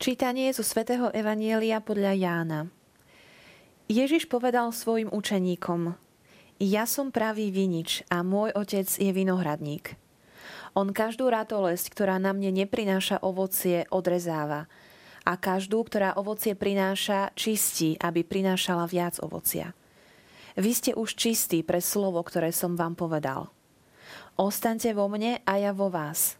Čítanie zo svätého Evanielia podľa Jána. Ježiš povedal svojim učeníkom, ja som pravý vinič a môj otec je vinohradník. On každú ratolesť, ktorá na mne neprináša ovocie, odrezáva a každú, ktorá ovocie prináša, čistí, aby prinášala viac ovocia. Vy ste už čistí pre slovo, ktoré som vám povedal. Ostaňte vo mne a ja vo vás –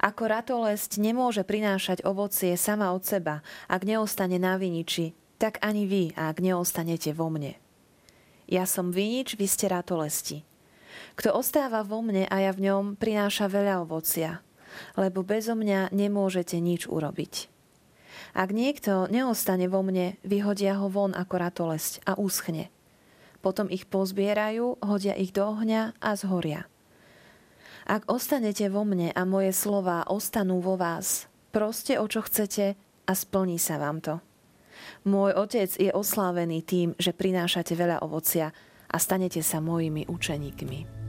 ako ratolesť nemôže prinášať ovocie sama od seba, ak neostane na viniči, tak ani vy, ak neostanete vo mne. Ja som vinič, vy ste ratolesti. Kto ostáva vo mne a ja v ňom, prináša veľa ovocia, lebo bezo mňa nemôžete nič urobiť. Ak niekto neostane vo mne, vyhodia ho von ako ratolesť a úschne. Potom ich pozbierajú, hodia ich do ohňa a zhoria. Ak ostanete vo mne a moje slová ostanú vo vás, proste o čo chcete a splní sa vám to. Môj otec je oslávený tým, že prinášate veľa ovocia a stanete sa mojimi učeníkmi.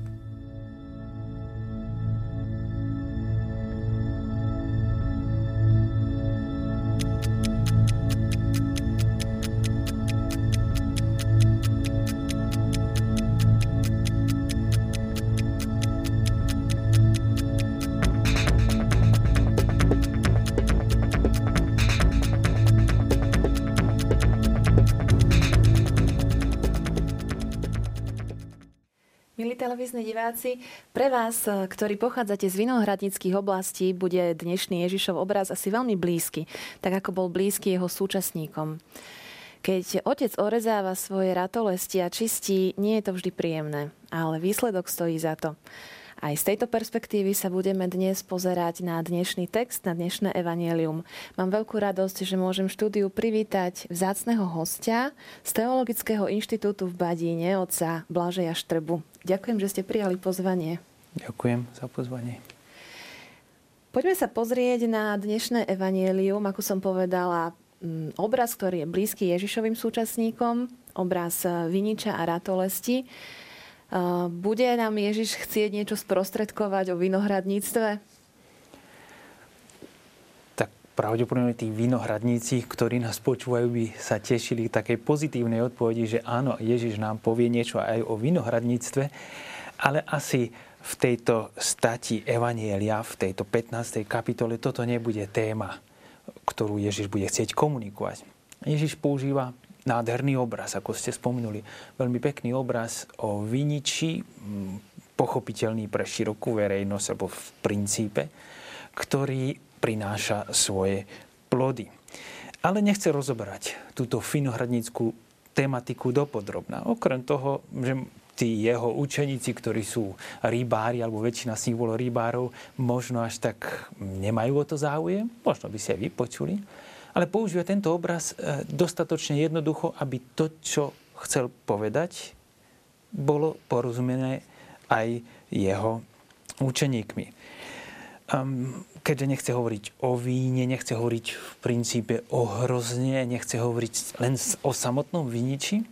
Diváci, pre vás, eh, ktorí pochádzate z vinohradnických oblastí, bude dnešný Ježišov obraz asi veľmi blízky, tak ako bol blízky jeho súčasníkom. Keď otec orezáva svoje ratolesti a čistí, nie je to vždy príjemné, ale výsledok stojí za to. Aj z tejto perspektívy sa budeme dnes pozerať na dnešný text, na dnešné evanielium. Mám veľkú radosť, že môžem štúdiu privítať vzácného hostia z Teologického inštitútu v Badíne, otca Blažeja Štrbu. Ďakujem, že ste prijali pozvanie. Ďakujem za pozvanie. Poďme sa pozrieť na dnešné evanielium, ako som povedala, mm, obraz, ktorý je blízky Ježišovým súčasníkom, obraz viniča a ratolesti. Bude nám Ježiš chcieť niečo sprostredkovať o vinohradníctve? Pravdepodobne tí vinohradníci, ktorí nás počúvajú, by sa tešili takej pozitívnej odpovedi, že áno, Ježiš nám povie niečo aj o vinohradníctve, ale asi v tejto stati Evanielia, v tejto 15. kapitole, toto nebude téma, ktorú Ježiš bude chcieť komunikovať. Ježiš používa nádherný obraz, ako ste spomenuli. Veľmi pekný obraz o viniči, pochopiteľný pre širokú verejnosť, alebo v princípe, ktorý prináša svoje plody. Ale nechce rozoberať túto finohradníckú tematiku dopodrobná. Okrem toho, že tí jeho učeníci, ktorí sú rybári, alebo väčšina z nich bolo rybárov, možno až tak nemajú o to záujem, možno by si aj vypočuli ale používa tento obraz e, dostatočne jednoducho, aby to, čo chcel povedať, bolo porozumené aj jeho učeníkmi. Keďže nechce hovoriť o víne, nechce hovoriť v princípe o hrozne, nechce hovoriť len o samotnom viniči,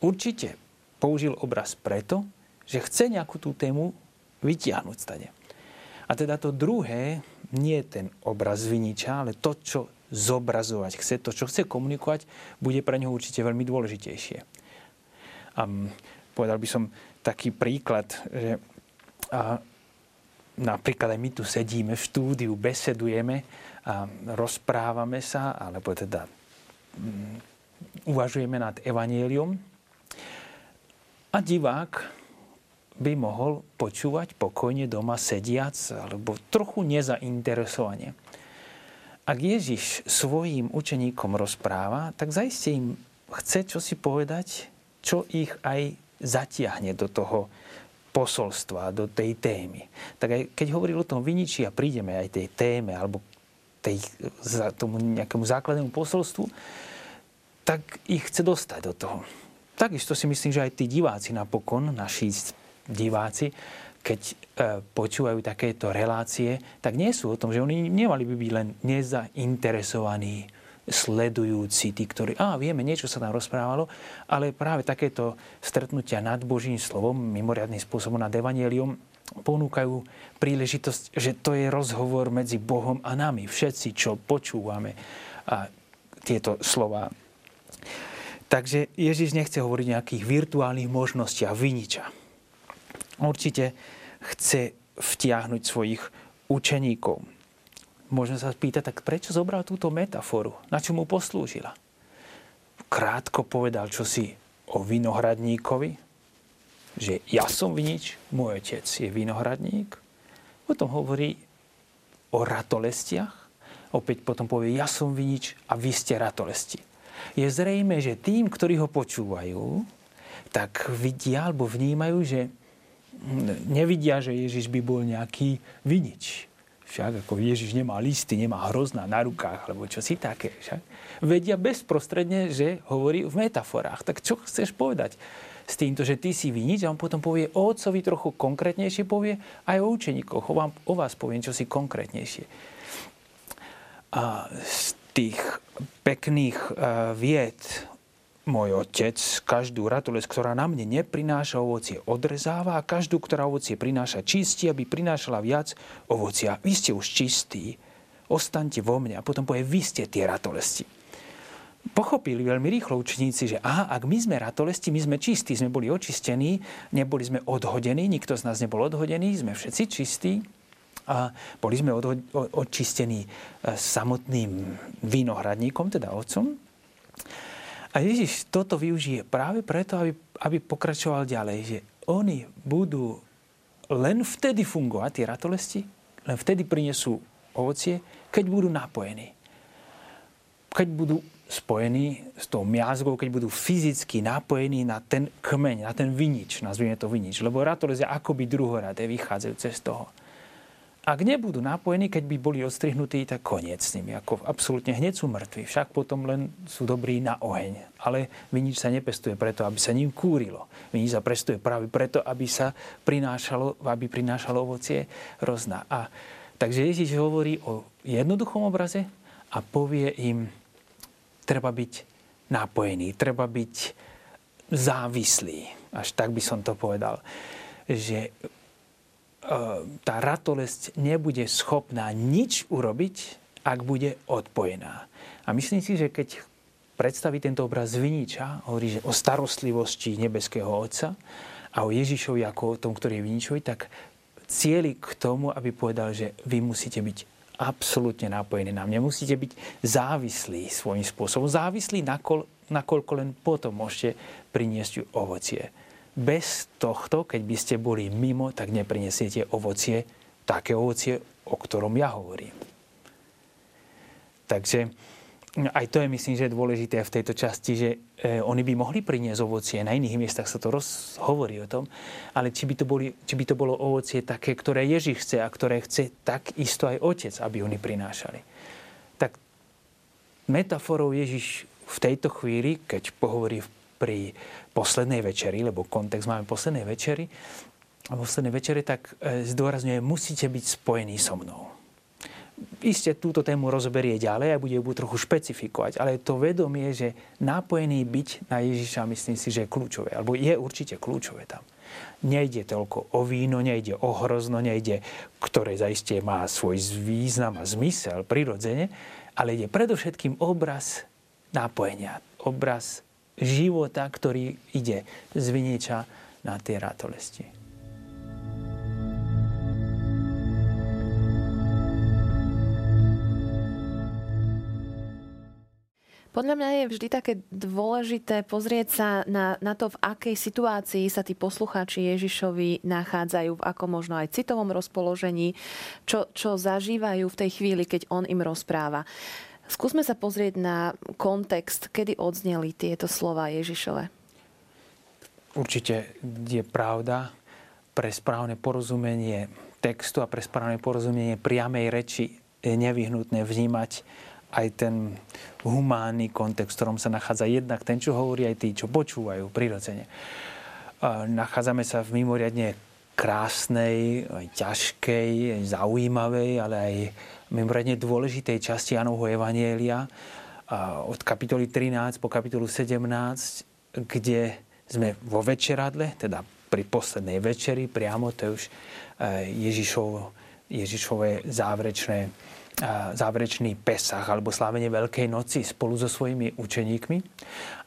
určite použil obraz preto, že chce nejakú tú tému vytiahnuť stade. A teda to druhé nie je ten obraz viniča, ale to, čo zobrazovať chce, to, čo chce komunikovať, bude pre neho určite veľmi dôležitejšie. A povedal by som taký príklad, že a napríklad aj my tu sedíme v štúdiu, besedujeme a rozprávame sa, alebo teda um, uvažujeme nad evanielium a divák by mohol počúvať pokojne doma sediac alebo trochu nezainteresovane. Ak Ježiš svojim učeníkom rozpráva, tak zaiste im chce čo si povedať, čo ich aj zatiahne do toho posolstva, do tej témy. Tak aj keď hovoril o tom viniči a prídeme aj tej téme alebo tej, tomu nejakému základnému posolstvu, tak ich chce dostať do toho. Takisto si myslím, že aj tí diváci napokon, naši diváci, keď e, počúvajú takéto relácie, tak nie sú o tom, že oni nemali by byť len nezainteresovaní, sledujúci, tí, ktorí, a vieme, niečo sa tam rozprávalo, ale práve takéto stretnutia nad Božím slovom, mimoriadným spôsobom nad Evangelium, ponúkajú príležitosť, že to je rozhovor medzi Bohom a nami. Všetci, čo počúvame a tieto slova. Takže Ježiš nechce hovoriť o nejakých virtuálnych možnostiach viniča. Určite chce vtiahnuť svojich učeníkov. Môžeme sa spýtať, tak prečo zobral túto metaforu? Na čo mu poslúžila? Krátko povedal čosi o vinohradníkovi, že ja som vinič, môj otec je vinohradník. Potom hovorí o ratolestiach. Opäť potom povie, ja som vinič a vy ste ratolesti. Je zrejme, že tým, ktorí ho počúvajú, tak vidia alebo vnímajú, že nevidia, že Ježiš by bol nejaký vinič. Však ako Ježiš nemá listy, nemá hrozná na rukách, alebo čo si také. Však. Vedia bezprostredne, že hovorí v metaforách. Tak čo chceš povedať s týmto, že ty si vinič? A on potom povie o otcovi trochu konkrétnejšie, povie aj o učeníkoch. O, vám, o vás poviem čo si konkrétnejšie. A z tých pekných uh, vied môj otec každú ratoles, ktorá na mne neprináša ovocie, odrezáva a každú, ktorá ovocie prináša, čistí, aby prinášala viac ovocia. Vy ste už čistí, ostaňte vo mne. A potom povie, vy ste tie ratolesti. Pochopili veľmi rýchlo učeníci, že aha, ak my sme ratolesti, my sme čistí, sme boli očistení, neboli sme odhodení, nikto z nás nebol odhodený, sme všetci čistí a boli sme očistení e, samotným vinohradníkom, teda otcom. A Ježiš toto využije práve preto, aby, aby pokračoval ďalej, že oni budú len vtedy fungovať, tie ratolesti, len vtedy prinesú ovocie, keď budú napojení. Keď budú spojení s tou miazgou, keď budú fyzicky napojení na ten kmeň, na ten vinič, nazvime to vinič. Lebo ratoles je akoby druhoradé, vychádzajú cez toho. Ak nebudú napojení, keď by boli odstrihnutí, tak koniec s nimi. Ako absolútne hneď sú mŕtvi. Však potom len sú dobrí na oheň. Ale vinič sa nepestuje preto, aby sa ním kúrilo. Vinič sa pestuje práve preto, aby sa prinášalo, aby prinášalo ovocie rozna. A takže Ježiš hovorí o jednoduchom obraze a povie im, treba byť napojený, treba byť závislý. Až tak by som to povedal. Že tá ratolesť nebude schopná nič urobiť, ak bude odpojená. A myslím si, že keď predstaví tento obraz viniča, hovorí že o starostlivosti nebeského Otca a o Ježišovi ako o tom, ktorý je viničovi, tak cieli k tomu, aby povedal, že vy musíte byť absolútne napojení na mňa. Musíte byť závislí svojím spôsobom. Závislí, nakoľko len potom môžete priniesť ovocie bez tohto, keď by ste boli mimo, tak neprinesiete ovocie, také ovocie, o ktorom ja hovorím. Takže aj to je, myslím, že dôležité v tejto časti, že e, oni by mohli priniesť ovocie, na iných miestach sa to hovorí o tom, ale či by, to boli, či by to bolo ovocie také, ktoré Ježiš chce a ktoré chce tak isto aj Otec, aby oni prinášali. Tak metaforou Ježiš v tejto chvíli, keď pohovorí pri poslednej večeri, lebo kontext máme poslednej večeri, a poslednej večeri, tak e, zdôrazňuje, musíte byť spojení so mnou. Isté túto tému rozoberie ďalej a bude ju trochu špecifikovať, ale to vedomie, že nápojený byť na Ježiša, myslím si, že je kľúčové, alebo je určite kľúčové tam. Nejde toľko o víno, nejde o hrozno, nejde, ktoré zaiste má svoj význam a zmysel prirodzene, ale ide predovšetkým obraz nápojenia, obraz života, ktorý ide z viniča na tie ratolesti. Podľa mňa je vždy také dôležité pozrieť sa na, na to, v akej situácii sa tí poslucháči Ježišovi nachádzajú, v ako možno aj citovom rozpoložení, čo, čo zažívajú v tej chvíli, keď on im rozpráva. Skúsme sa pozrieť na kontext, kedy odzneli tieto slova Ježišove. Určite je pravda pre správne porozumenie textu a pre správne porozumenie priamej reči je nevyhnutné vnímať aj ten humánny kontext, v ktorom sa nachádza jednak ten, čo hovorí, aj tí, čo počúvajú prirodzene. Nachádzame sa v mimoriadne krásnej, aj ťažkej, aj zaujímavej, ale aj mimoriadne dôležitej časti Janovho Evanielia od kapitoly 13 po kapitolu 17, kde sme vo večeradle, teda pri poslednej večeri, priamo to je už Ježišovo, Ježišové záverečné záverečný Pesach alebo slávenie Veľkej noci spolu so svojimi učeníkmi.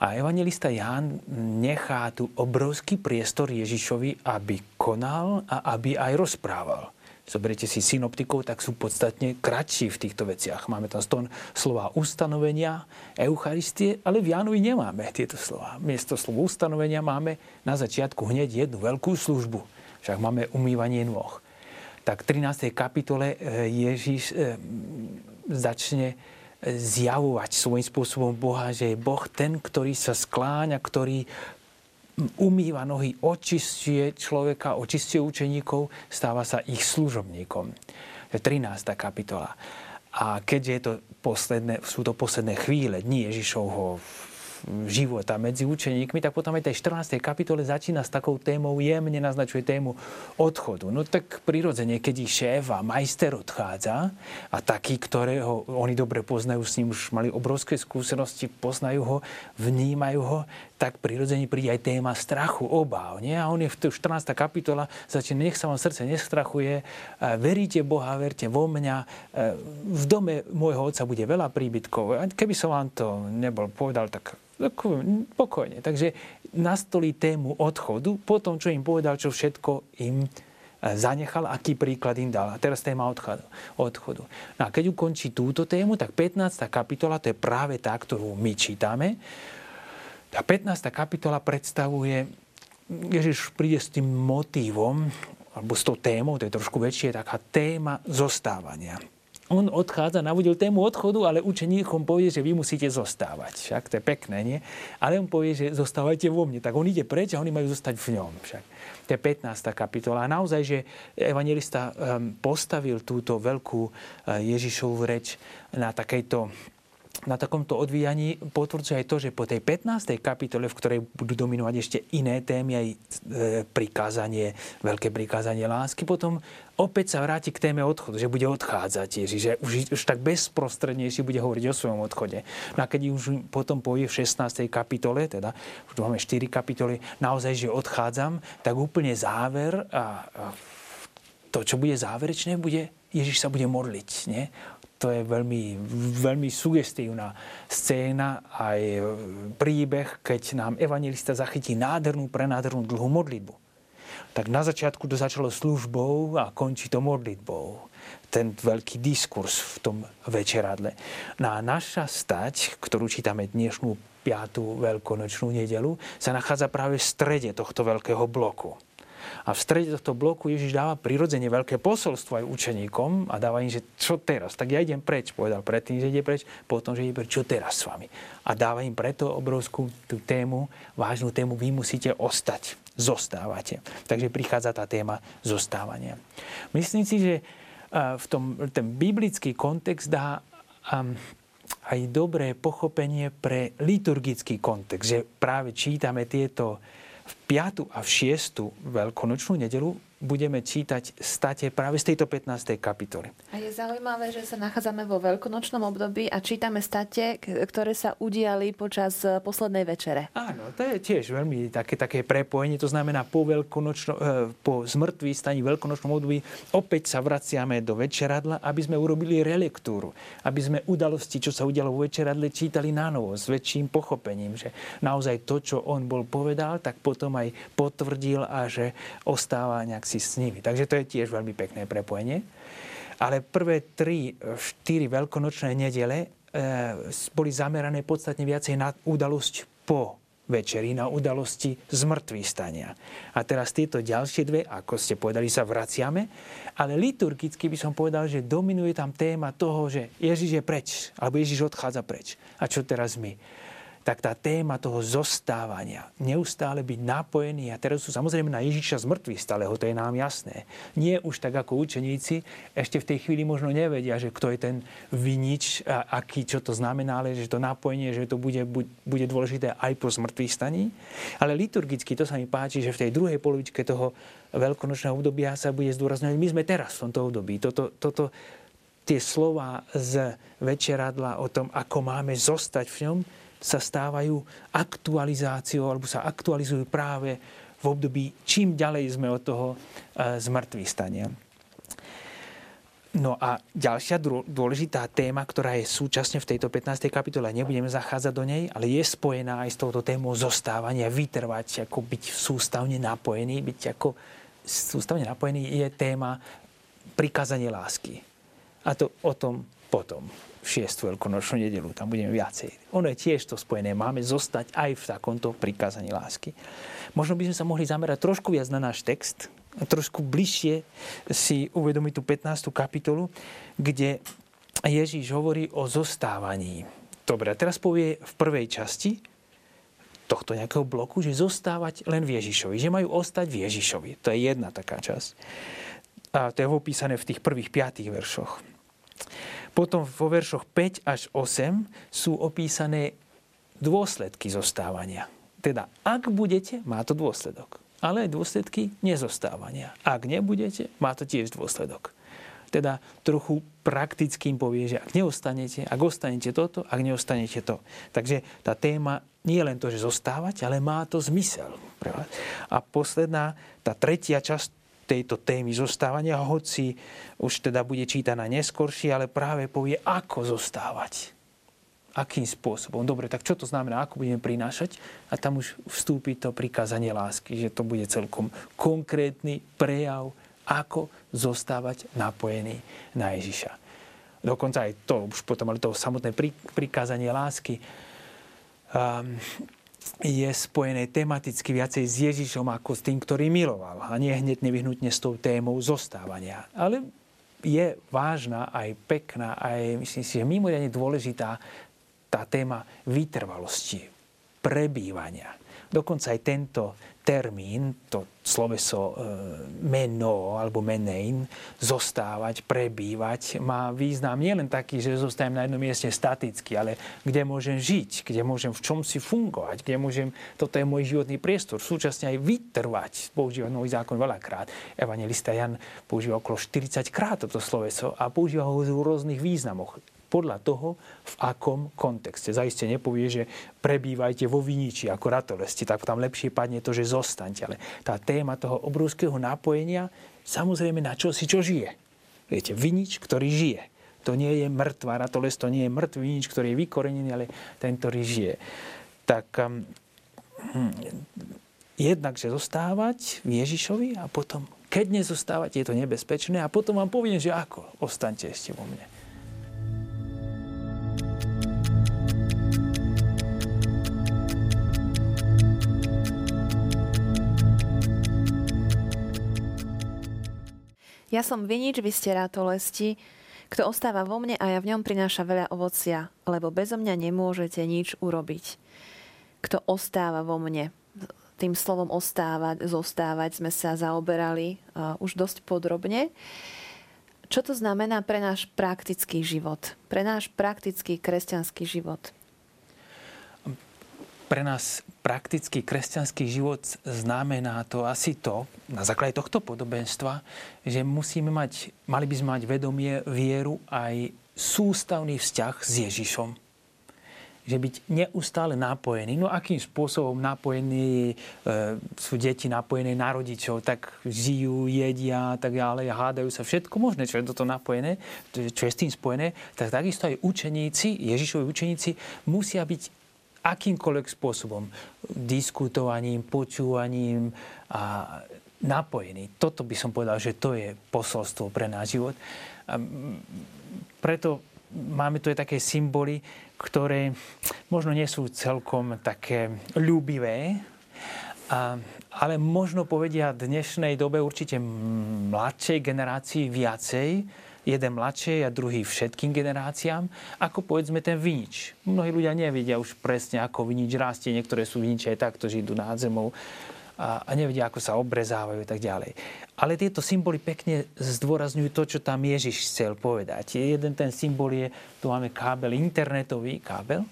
A evangelista Ján nechá tu obrovský priestor Ježišovi, aby konal a aby aj rozprával. Zoberiete si synoptikov, tak sú podstatne kratší v týchto veciach. Máme tam ston slova ustanovenia, Eucharistie, ale v Jánovi nemáme tieto slova. Miesto slova ustanovenia máme na začiatku hneď jednu veľkú službu. Však máme umývanie nôh tak v 13. kapitole e, Ježiš e, začne e, zjavovať svojím spôsobom Boha, že je Boh ten, ktorý sa skláňa, ktorý umýva nohy, očistuje človeka, očistuje učeníkov, stáva sa ich služobníkom. To je 13. kapitola. A keďže je to posledné, sú to posledné chvíle dní Ježišovho života medzi učeníkmi, tak potom aj tej 14. kapitole začína s takou témou, jemne naznačuje tému odchodu. No tak prirodzene, keď ich šéf a majster odchádza a takí, ktorého oni dobre poznajú, s ním už mali obrovské skúsenosti, poznajú ho, vnímajú ho, tak prirodzene príde aj téma strachu, obáv. Nie? A on je v 14. kapitola, začína, nech sa vám srdce nestrachuje, veríte Boha, verte vo mňa, v dome môjho otca bude veľa príbytkov. Keby som vám to nebol povedal, tak pokojne. Takže nastolí tému odchodu, po tom, čo im povedal, čo všetko im zanechal, aký príklad im dal. A teraz téma odchodu. odchodu. No a keď ukončí túto tému, tak 15. kapitola, to je práve tá, ktorú my čítame, tá 15. kapitola predstavuje, Ježiš príde s tým motívom, alebo s tou témou, to je trošku väčšie, taká téma zostávania. On odchádza, navodil tému odchodu, ale učeníkom povie, že vy musíte zostávať. Však to je pekné, nie? Ale on povie, že zostávajte vo mne. Tak on ide preč a oni majú zostať v ňom. Však. To je 15. kapitola. A naozaj, že evangelista ehm, postavil túto veľkú eh, Ježišovú reč na takejto na takomto odvíjaní potvrdzuje aj to, že po tej 15. kapitole, v ktorej budú dominovať ešte iné témy, aj e, prikázanie, veľké prikázanie lásky, potom opäť sa vráti k téme odchodu, že bude odchádzať tiež, že už, už tak bezprostrednejšie bude hovoriť o svojom odchode. No a keď už potom povie v 16. kapitole, teda už máme 4 kapitoly, naozaj, že odchádzam, tak úplne záver a, a to, čo bude záverečné, bude Ježiš sa bude modliť. Nie? To je veľmi, veľmi sugestívna scéna, aj príbeh, keď nám evangelista zachytí nádhernú, prenádhernú dlhú modlitbu. Tak na začiatku to začalo službou a končí to modlitbou. Ten veľký diskurs v tom večeradle. No a naša stať, ktorú čítame dnešnú piatú veľkonočnú nedelu, sa nachádza práve v strede tohto veľkého bloku. A v strede tohto bloku Ježiš dáva prirodzene veľké posolstvo aj učeníkom a dáva im, že čo teraz? Tak ja idem preč. Povedal predtým, že ide preč, potom, že ide preč. Čo teraz s vami? A dáva im preto obrovskú tú tému, vážnu tému, vy musíte ostať. Zostávate. Takže prichádza tá téma zostávania. Myslím si, že v tom, ten biblický kontext dá aj dobré pochopenie pre liturgický kontext, že práve čítame tieto v 5. a v 6. veľkonočnú nedelu budeme čítať state práve z tejto 15. kapitoly. A je zaujímavé, že sa nachádzame vo veľkonočnom období a čítame state, ktoré sa udiali počas e, poslednej večere. Áno, to je tiež veľmi také, také prepojenie. To znamená, po, veľkonočno, e, po zmrtví staní veľkonočnom období opäť sa vraciame do večeradla, aby sme urobili relektúru. Aby sme udalosti, čo sa udialo vo večeradle, čítali na novo s väčším pochopením. Že naozaj to, čo on bol povedal, tak potom aj potvrdil a že ostáva nejak si s nimi. Takže to je tiež veľmi pekné prepojenie. Ale prvé tri, štyri veľkonočné nedele e, boli zamerané podstatne viacej na udalosť po večeri, na udalosti zmrtvých stania. A teraz tieto ďalšie dve, ako ste povedali, sa vraciame, ale liturgicky by som povedal, že dominuje tam téma toho, že Ježiš je preč, alebo Ježiš odchádza preč. A čo teraz my? Tak tá téma toho zostávania, neustále byť napojený, a teraz sú samozrejme na Ježiša z mŕtvych stáleho, to je nám jasné. Nie už tak ako učeníci, ešte v tej chvíli možno nevedia, že kto je ten vinič, a aký, čo to znamená, ale že to napojenie, že to bude, bude dôležité aj po zmrtvých staní. Ale liturgicky to sa mi páči, že v tej druhej polovičke toho veľkonočného obdobia sa bude zdôrazňovať, my sme teraz v tomto období. Toto, toto, tie slova z večeradla o tom, ako máme zostať v ňom, sa stávajú aktualizáciou alebo sa aktualizujú práve v období, čím ďalej sme od toho zmrtvých stania. No a ďalšia dôležitá téma, ktorá je súčasne v tejto 15. kapitole, nebudeme zachádzať do nej, ale je spojená aj s touto témou zostávania, vytrvať, ako byť sústavne napojený, byť ako sústavne napojený je téma prikázanie lásky. A to o tom potom, v 6. veľkonočnú nedelu, tam budeme viacej. Ono je tiež to spojené, máme zostať aj v takomto prikázaní lásky. Možno by sme sa mohli zamerať trošku viac na náš text, trošku bližšie si uvedomiť tú 15. kapitolu, kde Ježíš hovorí o zostávaní. Dobre, a teraz povie v prvej časti tohto nejakého bloku, že zostávať len v Ježišovi, že majú ostať v Ježišovi. To je jedna taká časť. A to je opísané v tých prvých piatých veršoch. Potom vo veršoch 5 až 8 sú opísané dôsledky zostávania. Teda, ak budete, má to dôsledok ale aj dôsledky nezostávania. Ak nebudete, má to tiež dôsledok. Teda trochu praktickým povie, že ak neostanete, ak ostanete toto, ak neostanete to. Takže tá téma nie je len to, že zostávať, ale má to zmysel. A posledná, tá tretia časť tejto témy zostávania, hoci už teda bude čítaná neskoršie, ale práve povie, ako zostávať akým spôsobom. Dobre, tak čo to znamená, ako budeme prinášať? A tam už vstúpi to prikázanie lásky, že to bude celkom konkrétny prejav, ako zostávať napojený na Ježiša. Dokonca aj to, už potom, ale to samotné prikázanie lásky um, je spojené tematicky viacej s Ježišom ako s tým, ktorý miloval. A nie hneď nevyhnutne s tou témou zostávania. Ale je vážna, aj pekná, aj myslím si, že mimoriadne dôležitá tá téma vytrvalosti, prebývania. Dokonca aj tento termín, to sloveso e, meno alebo menein, zostávať, prebývať, má význam nielen taký, že zostajem na jednom mieste staticky, ale kde môžem žiť, kde môžem v čom si fungovať, kde môžem, toto je môj životný priestor, súčasne aj vytrvať, používa nový zákon veľakrát. Evangelista Jan používa okolo 40 krát toto sloveso a používa ho v rôznych významoch podľa toho, v akom kontexte. Zaiste nepovie, že prebývajte vo viniči ako ratolesti, tak tam lepšie padne to, že zostaňte. Ale tá téma toho obrovského napojenia, samozrejme na čo si čo žije. Viete, vinič, ktorý žije. To nie je mŕtva ratoles, to nie je mŕtvý vinič, ktorý je vykorenený, ale ten, ktorý žije. Tak um, hm, jednak, že zostávať v Ježišovi a potom, keď nezostávate, je to nebezpečné a potom vám poviem, že ako. Ostaňte ešte vo mne. Ja som vinič, vy ste rátolesti. Kto ostáva vo mne a ja v ňom prináša veľa ovocia, lebo bezo mňa nemôžete nič urobiť. Kto ostáva vo mne, tým slovom ostávať, zostávať sme sa zaoberali uh, už dosť podrobne. Čo to znamená pre náš praktický život? Pre náš praktický kresťanský život? Pre nás praktický kresťanský život znamená to asi to, na základe tohto podobenstva, že musíme mať, mali by sme mať vedomie, vieru aj sústavný vzťah s Ježišom. Že byť neustále napojený. No akým spôsobom napojení e, sú deti napojené na rodičov, tak žijú, jedia a tak ďalej, hádajú sa všetko možné, čo je toto napojené, čo je s tým spojené, tak takisto aj učeníci, Ježišovi učeníci musia byť akýmkoľvek spôsobom, diskutovaním, počúvaním a napojený. Toto by som povedal, že to je posolstvo pre náš život. A preto máme tu aj také symboly, ktoré možno nie sú celkom také ľúbivé, a, ale možno povedia dnešnej dobe určite mladšej generácii viacej, jeden mladšej a druhý všetkým generáciám, ako povedzme ten vinič. Mnohí ľudia nevedia už presne, ako vinič rastie, niektoré sú viniče aj takto, že idú nad zemou a, a nevedia, ako sa obrezávajú a tak ďalej. Ale tieto symboly pekne zdôrazňujú to, čo tam Ježiš chcel povedať. Jeden ten symbol je, tu máme kábel, internetový kábel,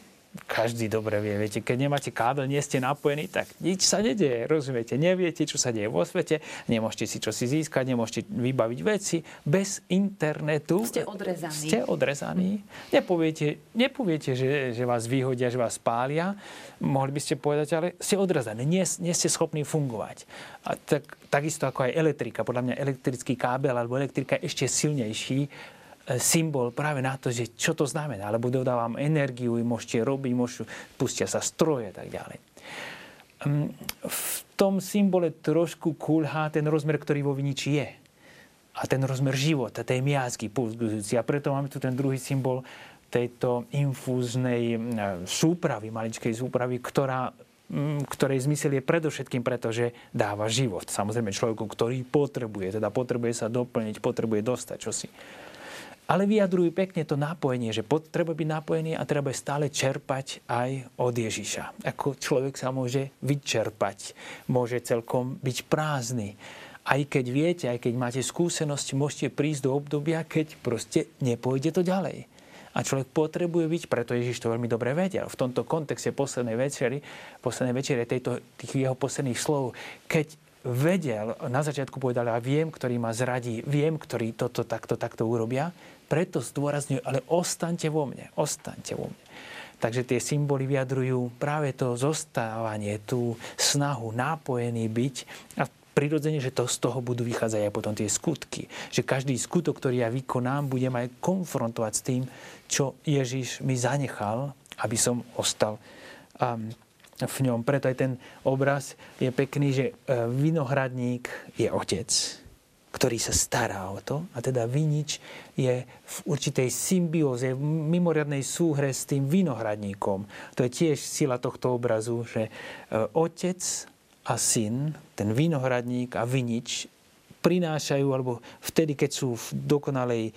každý dobre vie, viete, keď nemáte kábel, nie ste napojení, tak nič sa nedieje, rozumiete, neviete, čo sa deje vo svete, nemôžete si čo si získať, nemôžete vybaviť veci. Bez internetu ste odrezaní. Ste odrezaní. Nepoviete, nepoviete že, že vás vyhodia, že vás spália, mohli by ste povedať, ale ste odrezaní, nie, nie ste schopní fungovať. A tak, takisto ako aj elektrika, podľa mňa elektrický kábel alebo elektrika je ešte silnejší, symbol práve na to, že čo to znamená. Lebo dodávam energiu, môžete robiť, môžu, pustia sa stroje a tak ďalej. V tom symbole trošku kulhá ten rozmer, ktorý vo viniči je. A ten rozmer života, tej miazgy pulzujúci. A preto máme tu ten druhý symbol tejto infúznej e, súpravy, maličkej súpravy, ktorá ktorej zmysel je predovšetkým preto, že dáva život. Samozrejme človeku, ktorý potrebuje, teda potrebuje sa doplniť, potrebuje dostať čosi ale vyjadrujú pekne to nápojenie, že treba byť nápojený a treba stále čerpať aj od Ježiša. Ako človek sa môže vyčerpať, môže celkom byť prázdny. Aj keď viete, aj keď máte skúsenosť, môžete prísť do obdobia, keď proste nepôjde to ďalej. A človek potrebuje byť, preto Ježiš to veľmi dobre vedel, v tomto kontexte poslednej večeri, poslednej večere tejto, tých jeho posledných slov, keď vedel, na začiatku povedal, a viem, ktorý ma zradí, viem, ktorý toto takto, takto urobia, preto zdôrazňujú, ale ostaňte vo mne, ostaňte vo mne. Takže tie symboly vyjadrujú práve to zostávanie, tú snahu, nápojený byť a prirodzene, že to z toho budú vychádzať aj potom tie skutky. Že každý skutok, ktorý ja vykonám, budem aj konfrontovať s tým, čo Ježiš mi zanechal, aby som ostal um, v ňom. Preto aj ten obraz je pekný, že uh, vinohradník je otec ktorý sa stará o to. A teda vinič je v určitej symbióze, v mimoriadnej súhre s tým vinohradníkom. To je tiež sila tohto obrazu, že e, otec a syn, ten vinohradník a vinič prinášajú, alebo vtedy, keď sú v dokonalej e,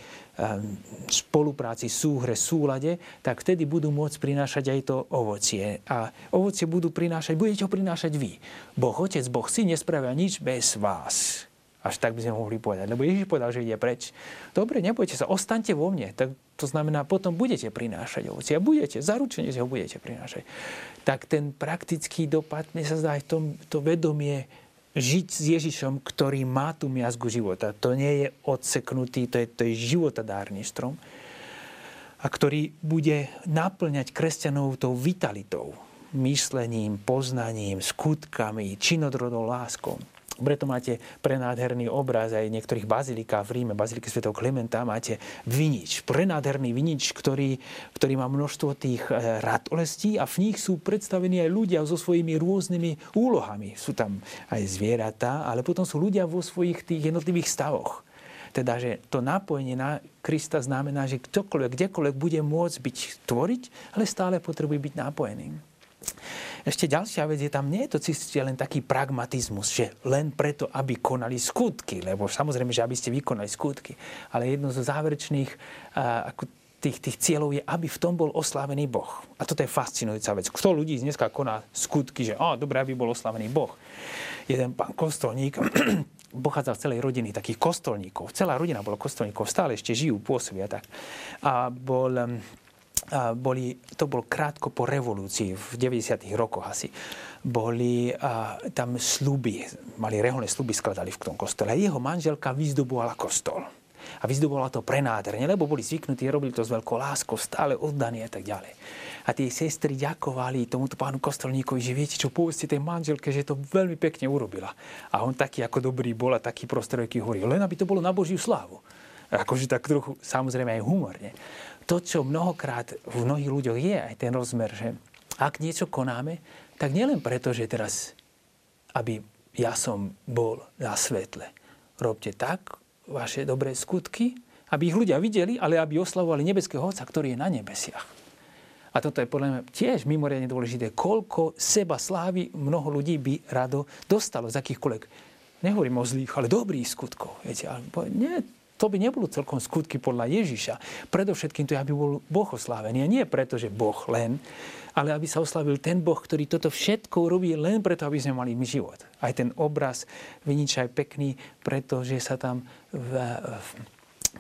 spolupráci, súhre, súlade, tak vtedy budú môcť prinášať aj to ovocie. A ovocie budú prinášať, budete ho prinášať vy. Boh Otec, Boh Syn nespravia nič bez vás. Až tak by sme mohli povedať. Lebo Ježiš povedal, že ide preč. Dobre, nebojte sa, ostaňte vo mne. Tak to znamená, potom budete prinášať ovocie. A budete, zaručene, ho budete prinášať. Tak ten praktický dopad, mne sa zdá aj tom, to vedomie žiť s Ježišom, ktorý má tú miazgu života. To nie je odseknutý, to je, to je životadárny strom. A ktorý bude naplňať kresťanov tou vitalitou, myslením, poznaním, skutkami, činodrodou láskou. Preto máte prenádherný obraz aj niektorých bazilikách v Ríme, baziliky Sv. Klementa, máte vinič, prenádherný vinič, ktorý, ktorý má množstvo tých e, ratolestí a v nich sú predstavení aj ľudia so svojimi rôznymi úlohami. Sú tam aj zvieratá, ale potom sú ľudia vo svojich tých jednotlivých stavoch. Teda, že to napojenie na Krista znamená, že ktokoľvek, kdekoľvek bude môcť byť tvoriť, ale stále potrebuje byť napojeným. Ešte ďalšia vec je tam, nie je to cítiť len taký pragmatizmus, že len preto, aby konali skutky, lebo samozrejme, že aby ste vykonali skutky, ale jedno zo záverečných uh, ako tých, tých cieľov je, aby v tom bol oslávený Boh. A toto je fascinujúca vec. Kto ľudí dneska koná skutky, že oh, dobre, aby bol oslávený Boh. Jeden pán kostolník pochádzal z celej rodiny takých kostolníkov. Celá rodina bola kostolníkov, stále ešte žijú, pôsobia tak. A bol boli, to bolo krátko po revolúcii, v 90. rokoch asi, boli a, tam sluby, mali reholné sluby, skladali v tom kostole. Jeho manželka vyzdobovala kostol. A vyzdobovala to prenádherne, lebo boli zvyknutí, robili to s veľkou láskou, stále oddaní a tak ďalej. A tie sestry ďakovali tomuto pánu kostolníkovi, že viete čo, povedzte tej manželke, že to veľmi pekne urobila. A on taký ako dobrý bol a taký prostrojky hovorí, len aby to bolo na Božiu slávu. Akože tak trochu, samozrejme aj humorne to, čo mnohokrát v mnohých ľuďoch je, aj ten rozmer, že ak niečo konáme, tak nielen preto, že teraz, aby ja som bol na svetle. Robte tak vaše dobré skutky, aby ich ľudia videli, ale aby oslavovali nebeského Otca, ktorý je na nebesiach. A toto je podľa mňa tiež mimoriadne dôležité, koľko seba slávy mnoho ľudí by rado dostalo z akýchkoľvek, nehovorím o zlých, ale dobrých skutkov. Viete, ale nie, to by nebolo celkom skutky podľa Ježiša. Predovšetkým to je, aby bol Boh oslávený. A nie preto, že Boh len, ale aby sa oslavil ten Boh, ktorý toto všetko robí len preto, aby sme mali život. Aj ten obraz viniča je pekný, pretože sa tam v, v,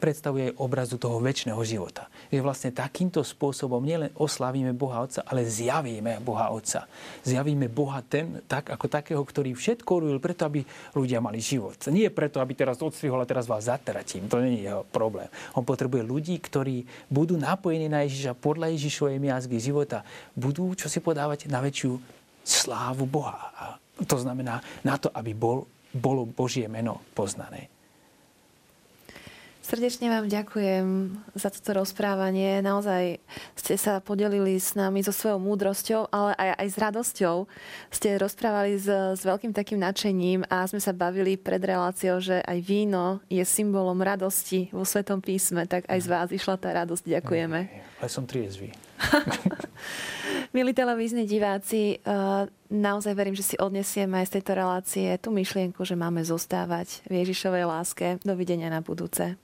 predstavuje obrazu toho väčšného života. Že vlastne takýmto spôsobom nielen oslavíme Boha Otca, ale zjavíme Boha Otca. Zjavíme Boha ten, tak ako takého, ktorý všetko urobil preto, aby ľudia mali život. Nie preto, aby teraz odstrihol a teraz vás zatratím. To nie je jeho problém. On potrebuje ľudí, ktorí budú napojení na Ježiša podľa Ježišovej miazgy života. Budú, čo si podávať, na väčšiu slávu Boha. A to znamená na to, aby bol, bolo Božie meno poznané. Srdečne vám ďakujem za toto rozprávanie. Naozaj ste sa podelili s nami so svojou múdrosťou, ale aj, aj s radosťou. Ste rozprávali s, s veľkým takým nadšením a sme sa bavili pred reláciou, že aj víno je symbolom radosti vo Svetom písme, tak aj z vás išla tá radosť. Ďakujeme. Ale som triezvý. Milí televízni diváci, eh, naozaj verím, že si odnesieme aj z tejto relácie tú myšlienku, že máme zostávať v Ježišovej láske. Dovidenia na budúce.